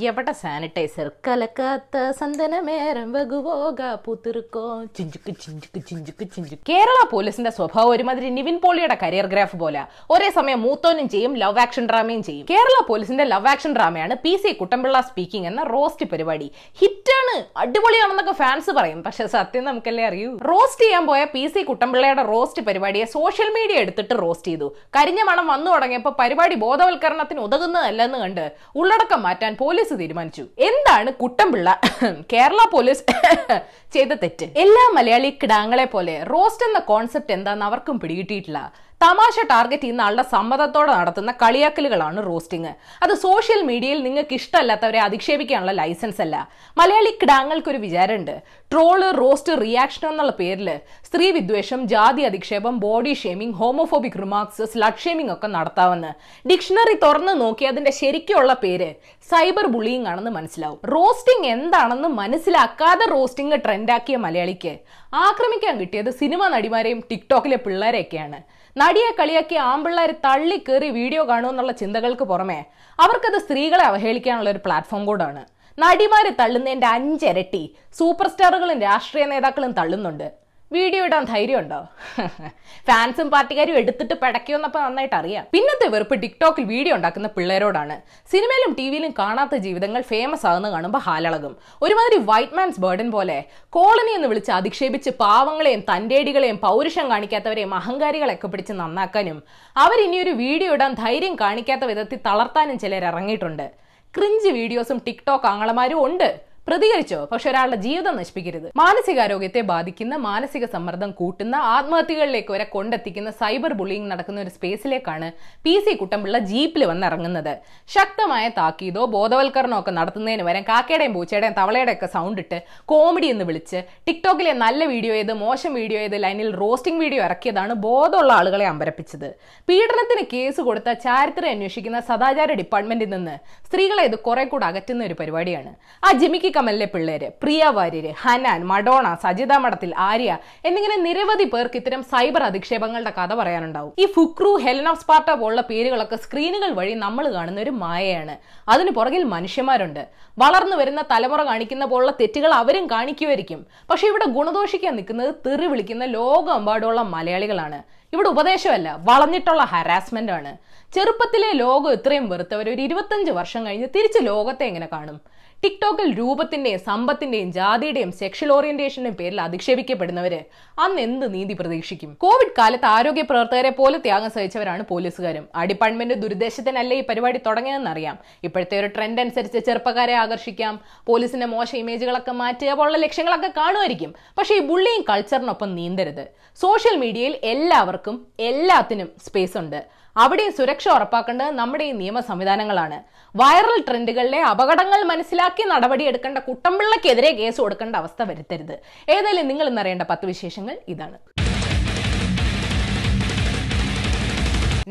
എവിടെ സാനിറ്റൈസർ കലക്കാത്ത സന്തനമേരം വകുവോക പൂത്തിറുക്കോ? ചിഞ്ചുക്ക് ചിഞ്ചുക്ക് ചിഞ്ചുക്ക് ചിഞ്ചു കേരള പോലീസിന്റെ സ്വഭാവം ഒരുമാതിരി നിവിൻ പോളിയുടെ കരിയർ ഗ്രാഫ് പോലെ. ഒരേ സമയം മൂത്തോനും ചെയ്യും ലവ് ആക്ഷൻ ഡ്രാമയും ചെയ്യും. കേരള പോലീസിന്റെ ലവ് ആക്ഷൻ ഡ്രാമയാണ് പി സി കുട്ടമ്പിള്ള സ്പീക്കിംഗ് എന്ന റോസ്റ്റ് പരിപാടി. ഹിറ്റാണ് അടിപൊളിയാണെന്നൊക്കെ ഫാൻസ് പറയും. പക്ഷെ സത്യം നമുക്കല്ലേ അറിയൂ? റോസ്റ്റ് ചെയ്യാൻ പോയ പി സി കുട്ടമ്പിള്ളയുടെ റോസ്റ്റ് പരിപാടിയെ സോഷ്യൽ മീഡിയ എടുത്തിട്ട് റോസ്റ്റ് ചെയ്തു. കരിഞ്ഞ മണം വന്നു തുടങ്ങിയപ്പോൾ പരിപാടി ബോധവൽക്കരണത്തിന് ഉതകുന്നതല്ലെന്ന് കണ്ട് ഉള്ളടക്കം മാറ്റാൻ പോലീസ് തീരുമാനിച്ചു. എന്താണ് കുട്ടമ്പിള്ള കേരള പോലീസ് ചെയ്ത തെറ്റ്? എല്ലാ മലയാളി കിടാങ്ങളെ പോലെ റോസ്റ്റ് എന്ന കോൺസെപ്റ്റ് എന്താന്ന് അവർക്കും പിടികിട്ടിയിട്ടില്ല. തമാശ ടാർഗറ്റ് ചെയ്യുന്ന ആളുടെ സമ്മതത്തോടെ നടത്തുന്ന കളിയാക്കലുകളാണ് റോസ്റ്റിംഗ് അത് സോഷ്യൽ മീഡിയയിൽ നിങ്ങൾക്ക് ഇഷ്ടമല്ലാത്തവരെ അധിക്ഷേപിക്കാനുള്ള ലൈസൻസ് അല്ല. മലയാളി കിടാങ്ങൾക്കൊരു വിചാരമുണ്ട്. ട്രോൾ റോസ്റ്റ് റിയാക്ഷൻ എന്നുള്ള പേരിൽ സ്ത്രീ വിദ്വേഷം ജാതി അധിക്ഷേപം body shaming homophobic remarks slut shaming ഒക്കെ നടത്താമെന്ന് ഡിക്ഷണറി തുറന്ന് നോക്കി അതിന്റെ ശരിക്കുള്ള പേര് സൈബർ ബുള്ളിങ് ആണെന്ന് മനസ്സിലാവും. റോസ്റ്റിംഗ് എന്താണെന്ന് മനസ്സിലാക്കാതെ റോസ്റ്റിംഗ് ട്രെൻഡാക്കിയ മലയാളിക്ക് ആക്രമിക്കാൻ കിട്ടിയത് സിനിമ നടിമാരെയും ടിക്ടോക്കിലെ പിള്ളേരെയൊക്കെയാണ്. നടിയെ കളിയാക്കി ആമ്പിള്ളേരെ തള്ളി കയറി വീഡിയോ കാണുമെന്നുള്ള ചിന്തകൾക്ക് പുറമെ അവർക്കത് സ്ത്രീകളെ അവഹേളിക്കാനുള്ള ഒരു പ്ലാറ്റ്ഫോം കൂടാണ്. നടിമാരെ തള്ളുന്നതിന്റെ അഞ്ചിരട്ടി സൂപ്പർ സ്റ്റാറുകളും രാഷ്ട്രീയ നേതാക്കളും തള്ളുന്നുണ്ട്. വീഡിയോ ഇടാൻ ധൈര്യമുണ്ടോ? ഫാൻസും പാർട്ടിക്കാരും എടുത്തിട്ട് പിടയ്ക്കുമെന്നപ്പോൾ നന്നായിട്ട് അറിയാം. പിന്നത്തെ വെറുപ്പ് ടിക്ടോക്കിൽ വീഡിയോ ഉണ്ടാക്കുന്ന പിള്ളേരോടാണ്. സിനിമയിലും ടി വിയിലും കാണാത്ത ജീവിതങ്ങൾ ഫേമസ് ആകുന്ന കാണുമ്പോൾ ഹാലളകും. ഒരുമാതിരി വൈറ്റ് മാൻസ് ബേർഡൻ പോലെ കോളനി എന്ന് വിളിച്ച് അധിക്ഷേപിച്ച് പാവങ്ങളെയും തന്റെടികളെയും പൗരുഷം കാണിക്കാത്തവരെയും അഹങ്കാരികളെയൊക്കെ പിടിച്ച് നന്നാക്കാനും അവർ ഇനിയൊരു വീഡിയോ ഇടാൻ ധൈര്യം കാണിക്കാത്ത വിധത്തിൽ തളർത്താനും ചിലർ ഇറങ്ങിയിട്ടുണ്ട്. ക്രിഞ്ച് വീഡിയോസും ടിക്ടോക്ക് ആങ്ങളമാരും ഉണ്ട്. പ്രതികരിച്ചോ? പക്ഷെ ഒരാളുടെ ജീവിതം നശിപ്പിക്കരുത്. മാനസികാരോഗ്യത്തെ ബാധിക്കുന്ന മാനസിക സമ്മർദ്ദം കൂട്ടുന്ന ആത്മഹത്യകളിലേക്ക് വരെ കൊണ്ടെത്തിക്കുന്ന സൈബർ ബുള്ളിങ് നടക്കുന്ന ഒരു സ്പേസിലേക്കാണ് പി സി കുട്ടമ്പിള്ള ജീപ്പിൽ വന്നിറങ്ങുന്നത്. ശക്തമായ താക്കീതോ ബോധവൽക്കരണോ ഒക്കെ നടത്തുന്നതിന് വരെ കാക്കയുടെയും പൂച്ചയുടെയും തവളയുടെ ഒക്കെ സൗണ്ട് ഇട്ട് കോമഡി എന്ന് വിളിച്ച് ടിക്ടോക്കിലെ നല്ല വീഡിയോ ഏത് മോശം വീഡിയോ ഏത് ലൈനിൽ റോസ്റ്റിംഗ് വീഡിയോ ഇറക്കിയതാണ് ബോധമുള്ള ആളുകളെ അമ്പരപ്പിച്ചത്. പീഡനത്തിന് കേസ് കൊടുത്ത ചാരിത്രം അന്വേഷിക്കുന്ന സദാചാര ഡിപ്പാർട്ട്മെന്റിൽ നിന്ന് സ്ത്രീകളെ ഇത് കുറെ കൂടെ അകറ്റുന്ന ഒരു പരിപാടിയാണ്. ആ കമലിലെ പിള്ളേര് പ്രിയ വാര്യര് ഹനാൻ മഡോണ സജിത മഠത്തിൽ ആര്യ എന്നിങ്ങനെ നിരവധി പേർക്ക് ഇത്തരം സൈബർ അധിക്ഷേപങ്ങളുടെ കഥ പറയാനുണ്ടാവും. ഈ ഫുക്രു ഹെലൻ ഓഫ് സ്പാർട്ട പോലുള്ള പേരുകളൊക്കെ സ്ക്രീനുകൾ വഴി നമ്മൾ കാണുന്ന ഒരു മായയാണ്. അതിന് പുറകിൽ മനുഷ്യന്മാരുണ്ട്. വളർന്നു വരുന്ന തലമുറ കാണിക്കുന്ന പോലുള്ള തെറ്റുകൾ അവരും കാണിക്കുമായിരിക്കും. പക്ഷെ ഇവിടെ ഗുണദോഷിക്കാൻ നിൽക്കുന്നത് തെറി വിളിക്കുന്ന ലോകമെമ്പാടുള്ള മലയാളികളാണ്. ഇവിടെ ഉപദേശമല്ല വളഞ്ഞിട്ടുള്ള ഹരാസ്മെന്റ് ആണ്. ചെറുപ്പത്തിലെ ലോകം ഇത്രയും വെറുത്തവർ ഒരു ഇരുപത്തഞ്ച് വർഷം കഴിഞ്ഞ് തിരിച്ച് ലോകത്തെ എങ്ങനെ കാണും? ടിക്ടോക്കിൽ രൂപത്തിന്റെയും സമ്പത്തിന്റെയും ജാതിയുടെയും സെക്ഷൽ ഓറിയന്റേഷന്റെയും പേരിൽ അധിക്ഷേപിക്കപ്പെടുന്നവര് അന്ന് എന്ത് നീതി പ്രതീക്ഷിക്കും? കോവിഡ് കാലത്ത് ആരോഗ്യ പ്രവർത്തകരെ പോലെ ത്യാഗം സഹിച്ചവരാണ് പോലീസുകാരും. ആ ഡിപ്പാർട്ട്മെന്റ് ദുരുദ്ദേശത്തിനല്ലേ ഈ പരിപാടി തുടങ്ങിയതെന്നറിയാം ഇപ്പോഴത്തെ ഒരു ട്രെൻഡ് അനുസരിച്ച് ചെറുപ്പക്കാരെ ആകർഷിക്കാം. പോലീസിന്റെ മോശം ഇമേജുകളൊക്കെ മാറ്റുക പോലുള്ള ലക്ഷ്യങ്ങളൊക്കെ കാണുമായിരിക്കും. പക്ഷേ ഈ ബുള്ളിയും കൾച്ചറിനൊപ്പം നീന്തരുത്. സോഷ്യൽ മീഡിയയിൽ എല്ലാവർക്കും എല്ലാത്തിനും സ്പേസ് ഉണ്ട്. അവിടെ സുരക്ഷ ഉറപ്പാക്കേണ്ടത് നമ്മുടെ ഈ നിയമ സംവിധാനങ്ങളാണ്. വൈറൽ ട്രെൻഡുകളിലെ അപകടങ്ങൾ മനസ്സിലാക്കി നടപടിയെടുക്കേണ്ട കുട്ടമ്പിള്ളക്കെതിരെ കേസ് കൊടുക്കേണ്ട അവസ്ഥ വരുത്തരുത്. ഏതായാലും നിങ്ങൾ ഇന്നറിയേണ്ട പത്ത് വിശേഷങ്ങൾ ഇതാണ്.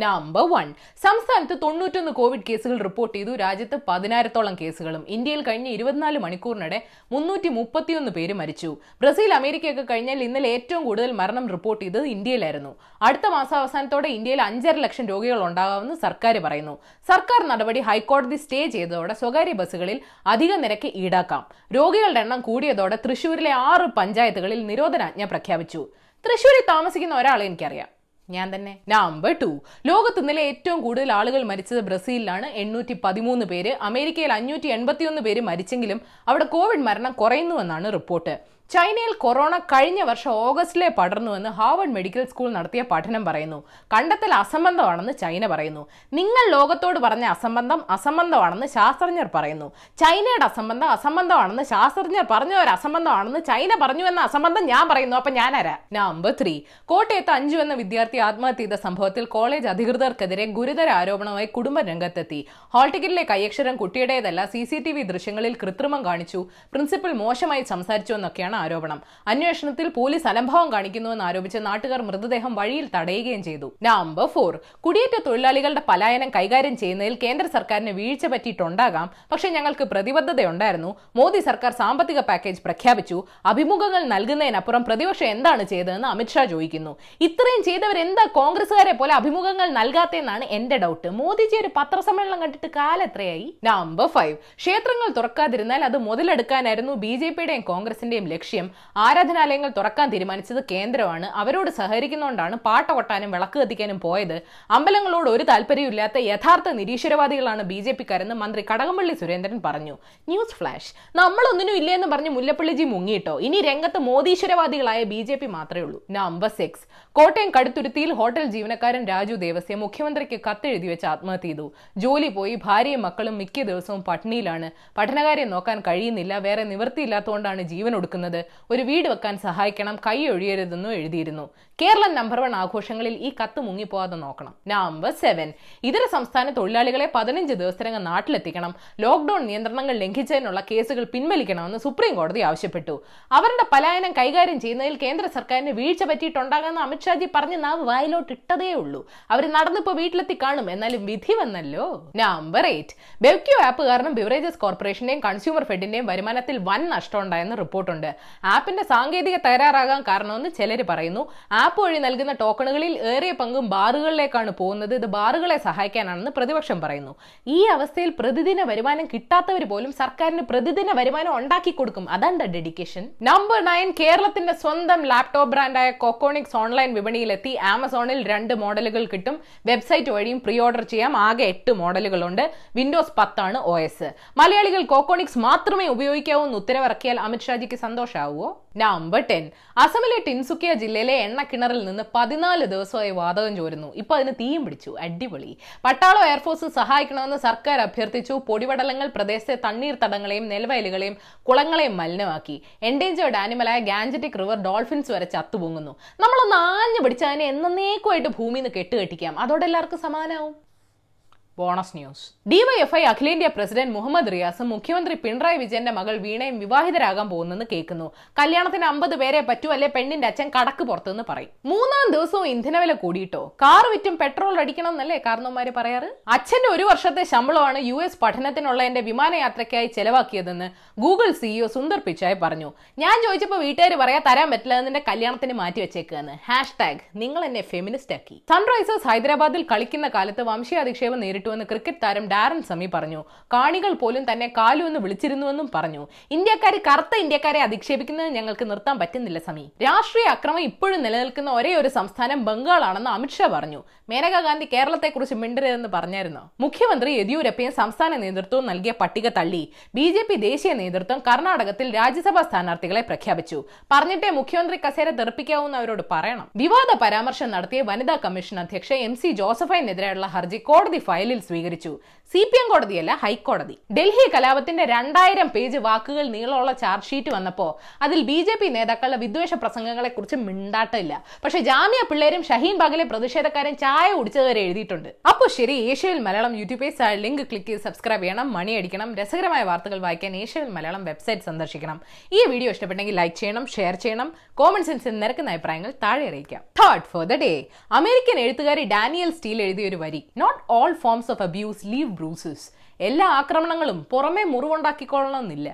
നമ്പർ വൺ സംസ്ഥാനത്ത് തൊണ്ണൂറ്റൊന്ന് കോവിഡ് കേസുകൾ റിപ്പോർട്ട് ചെയ്തു. രാജ്യത്ത് പതിനായിരത്തോളം കേസുകളും. ഇന്ത്യയിൽ കഴിഞ്ഞ ഇരുപത്തിനാല് മണിക്കൂറിനിടെ മുന്നൂറ്റി മുപ്പത്തിയൊന്ന് പേര് മരിച്ചു. ബ്രസീൽ അമേരിക്കയൊക്കെ കഴിഞ്ഞാൽ ഇന്നലെ ഏറ്റവും കൂടുതൽ മരണം റിപ്പോർട്ട് ചെയ്തത് ഇന്ത്യയിലായിരുന്നു. അടുത്ത മാസാവസാനത്തോടെ ഇന്ത്യയിൽ അഞ്ചര ലക്ഷം രോഗികൾ ഉണ്ടാകാമെന്ന് സർക്കാർ പറയുന്നു. സർക്കാർ നടപടി ഹൈക്കോടതി സ്റ്റേ ചെയ്തതോടെ സ്വകാര്യ ബസ്സുകളിൽ അധിക നിരക്ക് ഈടാക്കാം. രോഗികളുടെ എണ്ണം കൂടിയതോടെ തൃശൂരിലെ ആറ് പഞ്ചായത്തുകളിൽ നിരോധനാജ്ഞ പ്രഖ്യാപിച്ചു. തൃശൂരിൽ താമസിക്കുന്ന ഒരാളെ എനിക്കറിയാം. ഞാൻ തന്നെ. നമ്പർ ടു ലോകത്ത് ഇന്നലെ ഏറ്റവും കൂടുതൽ ആളുകൾ മരിച്ചത് ബ്രസീലിലാണ്. എണ്ണൂറ്റി പതിമൂന്ന് പേര്. അമേരിക്കയിൽ അഞ്ഞൂറ്റി എൺപത്തിയൊന്ന് പേര് മരിച്ചെങ്കിലും അവിടെ കോവിഡ് മരണം കുറയുന്നുവെന്നാണ് റിപ്പോർട്ട്. ചൈനയിൽ കൊറോണ കഴിഞ്ഞ വർഷം ഓഗസ്റ്റിലെ പടർന്നുവെന്ന് ഹാർവർഡ് മെഡിക്കൽ സ്കൂൾ നടത്തിയ പഠനം പറയുന്നു. കണ്ടെത്തൽ അസംബന്ധമാണെന്ന് ചൈന പറയുന്നു. നിങ്ങൾ ലോകത്തോട് പറഞ്ഞ അസംബന്ധം അസംബന്ധമാണെന്ന് ശാസ്ത്രജ്ഞർ പറയുന്നു. ചൈനയുടെ അസംബന്ധം അസംബന്ധമാണെന്ന് ശാസ്ത്രജ്ഞർ പറഞ്ഞ ഒരു അസംബന്ധമാണെന്ന് ചൈന പറഞ്ഞു എന്ന അസംബന്ധം ഞാൻ പറയുന്നു. അപ്പൊ ഞാൻ ആരാ നമ്പർ ത്രീ. കോട്ടയത്ത് അഞ്ചു എന്ന വിദ്യാർത്ഥി ആത്മഹത്യ ചെയ്ത സംഭവത്തിൽ കോളേജ് അധികൃതർക്കെതിരെ ഗുരുതര ആരോപണമായി കുടുംബം രംഗത്തെത്തി. ഹാൾ ടിക്കറ്റിലെ കൈയക്ഷരം കുട്ടിയുടേതല്ല. സി സി ടി വി ദൃശ്യങ്ങളിൽ കൃത്രിമം കാണിച്ചു. പ്രിൻസിപ്പൽ മോശമായി സംസാരിച്ചു എന്നൊക്കെയാണ് ആരോപണം. അന്വേഷണത്തിൽ പോലീസ് അലംഭാവം കാണിക്കുന്നുവെന്ന് ആരോപിച്ച് നാട്ടുകാർ മൃതദേഹം വഴിയിൽ തടയുകയും ചെയ്തു. Number four. കുടിയേറ്റ തൊഴിലാളികളുടെ പലായനം കൈകാര്യം ചെയ്യുന്നതിൽ കേന്ദ്ര സർക്കാരിന് വീഴ്ച പറ്റിയിട്ടുണ്ടാകാം. പക്ഷെ ഞങ്ങൾക്ക് പ്രതിബദ്ധതയുണ്ടായിരുന്നു. മോദി സർക്കാർ സാമ്പത്തിക പാക്കേജ് പ്രഖ്യാപിച്ചു. അഭിമുഖങ്ങൾ നൽകുന്നതിനപ്പുറം പ്രതിപക്ഷം എന്താണ് ചെയ്തതെന്ന് അമിത്ഷാ ചോദിക്കുന്നു. ഇത്രയും ചെയ്തവർ എന്താ കോൺഗ്രസുകാരെ പോലെ അഭിമുഖങ്ങൾ നൽകാത്തെന്നാണ് എന്റെ ഡൗട്ട്. മോദിജി ഒരു പത്രസമ്മേളനം കണ്ടിട്ട് കാലെത്രയായി നമ്പർ ഫൈവ്. ക്ഷേത്രങ്ങൾ തുറക്കാതിരുന്നാൽ അത് മുതലെടുക്കാനായിരുന്നു ബി ജെ പിയുടെയും കോൺഗ്രസിന്റെയും ലക്ഷ്യം. ആരാധനാലയങ്ങൾ തുറക്കാൻ തീരുമാനിച്ചത് കേന്ദ്രമാണ്. അവരോട് സഹകരിക്കുന്നതുകൊണ്ടാണ് പാട്ട കൊട്ടാനും വിളക്ക് കത്തിക്കാനും പോയത്. അമ്പലങ്ങളോട് ഒരു താല്പര്യമില്ലാത്ത യഥാർത്ഥ നിരീശ്വരവാദികളാണ് ബി ജെ പിക്കാരെന്ന് മന്ത്രി കടകംപള്ളി സുരേന്ദ്രൻ പറഞ്ഞു. News flash. നമ്മളൊന്നിനും ഇല്ലെന്ന് പറഞ്ഞ് മുല്ലപ്പള്ളിജി മുങ്ങിയിട്ടോ? ഇനി രംഗത്ത് മോദീശ്വരവാദികളായ ബി ജെ പി മാത്രമേ ഉള്ളൂ. നമ്പർ സിക്സ് കോട്ടയം കടുത്തുരുത്തിയിൽ ഹോട്ടൽ ജീവനക്കാരൻ രാജു ദേവസ്യ മുഖ്യമന്ത്രിക്ക് കത്തെഴുതി വെച്ച് ആത്മഹത്യ ചെയ്തു. ജോലി പോയി ഭാര്യയും മക്കളും മിക്ക ദിവസവും പട്ടിണിയിലാണ്. പഠനകാര്യം നോക്കാൻ കഴിയുന്നില്ല. വേറെ നിവൃത്തിയില്ലാത്തതുകൊണ്ടാണ് ജീവൻ ഒടുക്കുന്നത്. ഒരു വീട് വെക്കാൻ സഹായിക്കണം കൈ ഒഴിയരുതെന്നും എഴുതിയിരുന്നു. കേരളം നമ്പർ വൺ ആഘോഷങ്ങളിൽ ഈ കത്ത് മുങ്ങിപ്പോവാതെ നോക്കണം. നമ്പർ സെവൻ ഇതര സംസ്ഥാന തൊഴിലാളികളെ പതിനഞ്ച് ദിവസത്തിനകം നാട്ടിലെത്തിക്കണം. ലോക്ഡൌൺ നിയന്ത്രണങ്ങൾ ലംഘിച്ചതിനുള്ള കേസുകൾ പിൻവലിക്കണമെന്ന് സുപ്രീം കോടതി ആവശ്യപ്പെട്ടു. അവരുടെ പലായനം കൈകാര്യം ചെയ്യുന്നതിൽ കേന്ദ്ര സർക്കാരിന് വീഴ്ച പറ്റിയിട്ടുണ്ടാകാമെന്ന് അമിത്ഷാജി പറഞ്ഞ് നാവ് വായിലോട്ട് ഇട്ടതേ ഉള്ളൂ അവർ നടന്നിപ്പോ വീട്ടിലെത്തി കാണും. എന്നാലും വിധി വന്നല്ലോ. നമ്പർ എയ്റ്റ് ബെവ്ക്യൂ ആപ്പ് കാരണം ബിവറേജസ് കോർപ്പറേഷന്റെയും കൺസ്യൂമർ ഫെഡിന്റെയും വരുമാനത്തിൽ വൻ നഷ്ടമുണ്ടായെന്ന് റിപ്പോർട്ടുണ്ട്. ആപ്പിന്റെ സാങ്കേതിക തകരാറാകാൻ കാരണമെന്ന് ചിലർ പറയുന്നു. ആപ്പ് വഴി നൽകുന്ന ടോക്കണുകളിൽ ഏറിയ പങ്കും ബാറുകളിലേക്കാണ് പോകുന്നത്. ഇത് ബാറുകളെ സഹായിക്കാനാണെന്ന് പ്രതിപക്ഷം പറയുന്നു. ഈ അവസ്ഥയിൽ പ്രതിദിന വരുമാനം കിട്ടാത്തവർ പോലും സർക്കാരിന് പ്രതിദിന വരുമാനം ഉണ്ടാക്കി കൊടുക്കും. അതാണ് ഡെഡിക്കേഷൻ. നമ്പർ നയൻ കേരളത്തിന്റെ സ്വന്തം ലാപ്ടോപ്പ് ബ്രാൻഡായ കൊക്കോണിക്സ് ഓൺലൈൻ വിപണിയിലെത്തി. ആമസോണിൽ രണ്ട് മോഡലുകൾ കിട്ടും. വെബ്സൈറ്റ് വഴിയും പ്രീ ഓർഡർ ചെയ്യാം. ആകെ എട്ട് മോഡലുകളുണ്ട്. വിൻഡോസ് പത്താണ് ഒ എസ്. മലയാളികൾ കോക്കോണിക്സ് മാത്രമേ ഉപയോഗിക്കാവൂ എന്ന് ഉത്തരവിറക്കിയാൽ അമിത്ഷാജിക്ക് സന്തോഷമാവുമോ നമ്പർ ടെൻ അസമിലെ ടിൻസുക്കിയ ജില്ലയിലെ എണ്ണക്കിണറിൽ നിന്ന് പതിനാല് ദിവസമായി വാതകം ചോരുന്നു. ഇപ്പൊ അതിന് തീയും പിടിച്ചു. അടിപൊളി. പട്ടാളം എയർഫോഴ്സ് സഹായിക്കണമെന്ന് സർക്കാർ അഭ്യർത്ഥിച്ചു. പൊടിപടലങ്ങൾ പ്രദേശത്തെ തണ്ണീർത്തടങ്ങളെയും നെൽവയലുകളെയും കുളങ്ങളെയും മലിനമാക്കി. എൻഡേഞ്ചേർഡ് ആനിമലായ ഗാൻജറ്റിക് റിവർ ഡോൾഫിൻസ് വരെ ചത്തുപൊങ്ങുന്നു. നമ്മളൊന്ന് ആഞ്ഞു പിടിച്ച് അതിനെ എന്നേക്കുമായിട്ട് ഭൂമിയിൽ നിന്ന് കെട്ടുകെട്ടിക്കാം. അതോടെ എല്ലാവർക്കും സമാനാവും. Bonus news. ഡിവൈഎഫ്ഐ അഖിലേന്ത്യാ പ്രസിഡന്റ് മുഹമ്മദ് റിയാസും മുഖ്യമന്ത്രി പിണറായി വിജയന്റെ മകൾ വീണയും വിവാഹിതരാകാൻ പോകുന്നെന്ന് കേൾക്കുന്നു. കല്യാണത്തിന് അമ്പത് പേരെ പറ്റൂ അല്ലെ പെണ്ണിന്റെ അച്ഛൻ കടക്ക് പുറത്തുനിന്ന് പറയും. മൂന്നാം ദിവസവും ഇന്ധനവില കൂടിയിട്ടോ? കാർ വിറ്റും പെട്രോൾ അടിക്കണം എന്നല്ലേ കാരണവന്മാര് പറയാറ്? അച്ഛന്റെ ഒരു വർഷത്തെ ശമ്പളമാണ് യു എസ് പഠനത്തിനുള്ള എന്റെ വിമാനയാത്രയ്ക്കായി ചെലവാക്കിയതെന്ന് ഗൂഗിൾ സിഇഒ സുന്ദർ പിച്ചായ് പറഞ്ഞു. ഞാൻ ചോദിച്ചപ്പോൾ വീട്ടുകാർ പറയാ തരാൻ പറ്റില്ല നിന്റെ കല്യാണത്തിന് മാറ്റി വെച്ചേക്കാന്ന്. ഹാഷ് ടാഗ് നിങ്ങൾ എന്നെ ഫെമിനിസ്റ്റ് ആക്കി. സൺറൈസേഴ്സ് ഹൈദരാബാദിൽ കളിക്കുന്ന കാലത്ത് വംശീയാധിക്ഷേപം നേരിട്ടുവെന്ന് ക്രിക്കറ്റ് താരം ഡാരൻ സമി പറഞ്ഞു. കാണികൾ പോലും തന്നെ കാലു എന്ന് വിളിച്ചിരുന്നുവെന്നും പറഞ്ഞു. ഇന്ത്യക്കാർ കറുത്ത ഇന്ത്യക്കാരെ അധിക്ഷേപിക്കുന്നത് ഞങ്ങൾക്ക് നിർത്താൻ പറ്റുന്നില്ല സമി. രാഷ്ട്രീയ അക്രമം ഇപ്പോഴും നിലനിൽക്കുന്ന ഒരേ ഒരു സംസ്ഥാനം ബംഗാളാണെന്ന് അമിത്ഷാ പറഞ്ഞു. മേനകാ ഗാന്ധി കേരളത്തെക്കുറിച്ച് മിണ്ടരുതെന്ന് പറഞ്ഞായിരുന്നു. മുഖ്യമന്ത്രി യെദ്യൂരപ്പയും സംസ്ഥാന നേതൃത്വവും നൽകിയ പട്ടിക തള്ളി. ബി ജെ പി ദേശീയ നേതൃത്വം കർണാടകത്തിൽ രാജ്യസഭാ സ്ഥാനാർത്ഥികളെ പ്രഖ്യാപിച്ചു. പറഞ്ഞിട്ടേ മുഖ്യമന്ത്രി കസേര തെറിപ്പിക്കാവൂന്ന് അവരോട് പറയണം. വിവാദ പരാമർശം നടത്തിയ വനിതാ കമ്മീഷൻ അധ്യക്ഷ എം സി ജോസഫൈനെതിരെയുള്ള ഹർജി കോടതി ഫയലിൽ സ്വീകരിച്ചു. സി പി എം കോടതിയല്ല ഹൈക്കോടതി. ഡൽഹി കലാപത്തിന്റെ രണ്ടായിരം പേജ് വാക്കുകൾ നീളമുള്ള ചാർജ് ഷീറ്റ് വന്നപ്പോ അതിൽ ബി ജെ പി നേതാക്കളുടെ വിദ്വേഷ പ്രസംഗങ്ങളെ കുറിച്ച് മിണ്ടാട്ടില്ല. പക്ഷെ ജാമ്യ പിള്ളേരും ഷഹീൻ ബാഗിലെ പ്രതിഷേധക്കാരൻ ചായ കുടിച്ചതുവരെ എഴുതിയിട്ടുണ്ട്. അപ്പോൾ ശരി ഏഷ്യയിൽ Malayalam YouTube page link click ചെയ്ത് സബ്സ്ക്രൈബ് ചെയ്യണം മണി അടിക്കണം രസകരമായ വാർത്തകൾ വായിക്കാൻ ഏഷ്യയിൽ മലയാളം വെബ്സൈറ്റ് സന്ദർശിക്കണം. ഈ വീഡിയോ ഇഷ്ടപ്പെട്ടെങ്കിൽ ലൈക്ക് ചെയ്യണം ഷെയർ ചെയ്യണം കോമൺ സെൻസിൽ നിരക്കുന്ന അഭിപ്രായങ്ങൾ താഴെ അറിയിക്കാം. ഫോർ ദ ഡേ അമേരിക്കൻ എഴുത്തുകാരി ഡാനിയൽ സ്റ്റീൽ എഴുതിയ ഒരു വരി. Not all forms of abuse leave bruises എല്ലാ ആക്രമണങ്ങളും പുറമേ മുറിവുണ്ടാക്കിക്കൊള്ളണമെന്നില്ല.